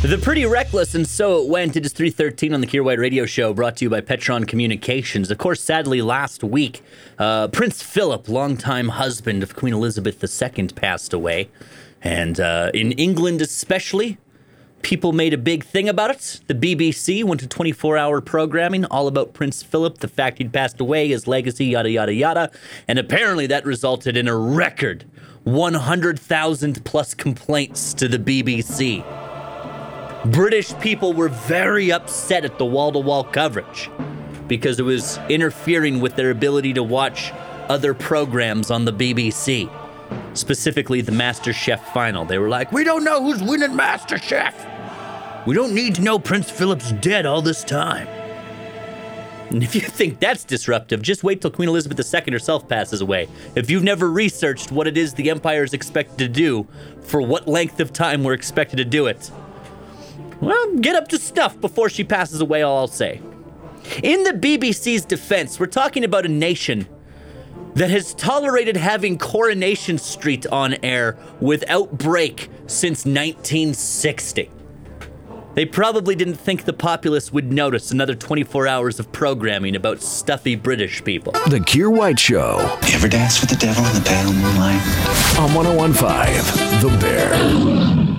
The Pretty Reckless and So It Went. It is 313 on the Kier White Radio Show, brought to you by Petron Communications. Of course, sadly, last week, uh, Prince Philip, longtime husband of Queen Elizabeth II, passed away. And uh, in England especially, people made a big thing about it. The BBC went to 24 hour programming all about Prince Philip, the fact he'd passed away, his legacy, yada, yada, yada. And apparently that resulted in a record 100,000 plus complaints to the BBC. British people were very upset at the wall to wall coverage because it was interfering with their ability to watch other programs on the BBC, specifically the MasterChef final. They were like, We don't know who's winning MasterChef. We don't need to know Prince Philip's dead all this time. And if you think that's disruptive, just wait till Queen Elizabeth II herself passes away. If you've never researched what it is the Empire is expected to do, for what length of time we're expected to do it, well, get up to snuff before she passes away, all I'll say. In the BBC's defense, we're talking about a nation that has tolerated having Coronation Street on air without break since 1960. They probably didn't think the populace would notice another 24 hours of programming about stuffy British people. The Kier White Show You ever dance with the devil in the pale moonlight? on 1015 The Bear.